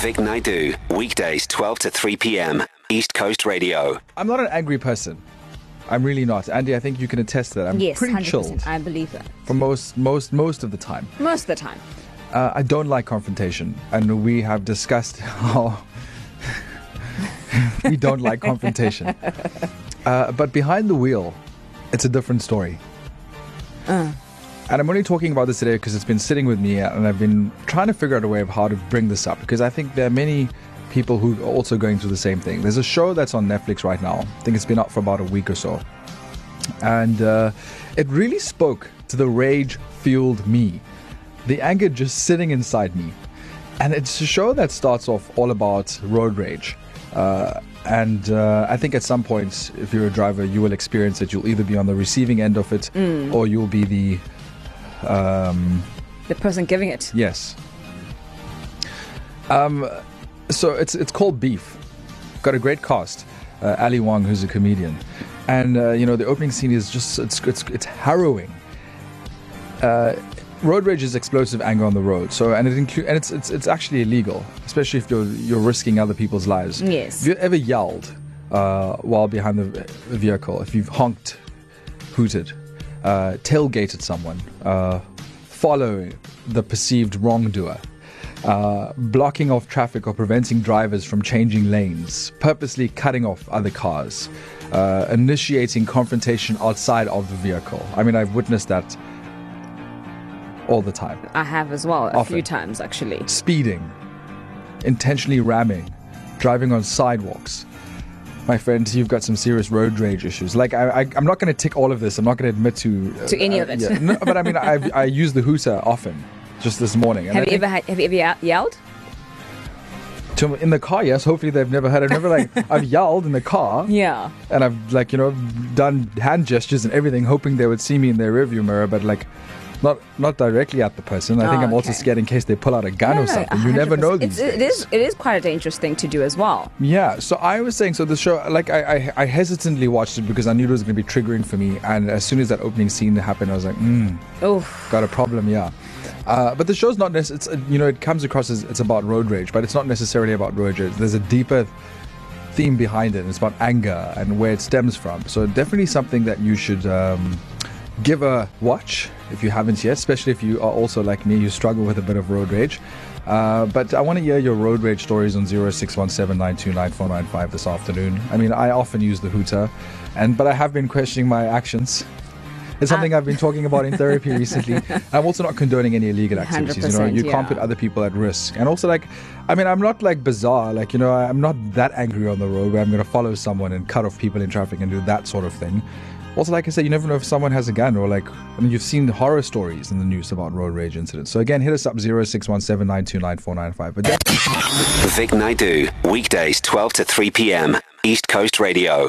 Vic Naidoo, weekdays 12 to 3 p.m. East Coast Radio. I'm not an angry person. I'm really not. Andy, I think you can attest to that. I'm Yes, pretty 100%. chilled I believe that. for most most most of the time. Most of the time. Uh, I don't like confrontation, and we have discussed how we don't like confrontation. Uh, but behind the wheel, it's a different story. Uh. And I'm only talking about this today because it's been sitting with me, and I've been trying to figure out a way of how to bring this up because I think there are many people who are also going through the same thing. There's a show that's on Netflix right now. I think it's been out for about a week or so, and uh, it really spoke to the rage fueled me the anger just sitting inside me. And it's a show that starts off all about road rage. Uh, and uh, I think at some point, if you're a driver, you will experience it. You'll either be on the receiving end of it or you'll be the. Um, The person giving it. yes. Um, so it's, it's called Beef. Got a great cast. Uh, Ali Wong, who's a comedian. And, uh, you know, the opening scene is just, it's, it's, it's harrowing road rage is explosive anger on the road. So and it include and it's it's it's actually illegal, especially if you're you're risking other people's lives. Yes. Have you ever yelled uh, while behind the vehicle? If you've honked, hooted, uh, tailgated someone, uh, following the perceived wrongdoer. Uh, blocking off traffic or preventing drivers from changing lanes, purposely cutting off other cars, uh, initiating confrontation outside of the vehicle. I mean, I've witnessed that all the time. I have as well, a Often. few times actually. Speeding, intentionally ramming, driving on sidewalks. My friend, you've got some serious road rage issues. Like, I, I, I'm not going to tick all of this. I'm not going to admit to uh, To any of it. yeah. No, but I mean, I, I use the hooter often, just this morning. Have you ever had, have you ever ye- yelled? to, in the car? Yes. Hopefully, they've never had. I've never like I've yelled in the car, Yeah. and I've like you know done hand gestures and everything, hoping they would see me in their rearview mirror, but like. Not not directly at the person. I think Oh, I'm also okay. scared in case they pull out a gun No, or something. You never know It's, these it days. is it is quite a dangerous thing to do as well. Yeah, so I was saying, so the show, like, I, I, I hesitantly watched it because I knew it was going to be triggering for me. And as soon as that opening scene happened, I was like, mm, Oh, got a problem, yeah. Uh, but the show's not necessarily, you know, it comes across as it's about road rage, but it's not necessarily about road rage. There's a deeper theme behind it. It's about anger and where it stems from. So definitely something that you should um, give a watch if you haven't yet, especially if you are also like me, you struggle with a bit of road rage. Uh, but I want to hear your road rage stories on 0617929495 this afternoon. I mean, I often use the hooter, and but I have been questioning my actions. It's something I've been talking about in therapy recently. I'm also not condoning any illegal activities. You know, 100%, you can't put other people at risk. And also, like, I mean, I'm not like bizarre. Like, you know, I'm not that angry on the road where I'm going to follow someone and cut off people in traffic and do that sort of thing. Also, like I said, you never know if someone has a gun or like, I mean, you've seen horror stories in the news about road rage incidents. So again, hit us up 0617929495. But Vic Naidoo, weekdays 12 to 3 p.m. East Coast Radio.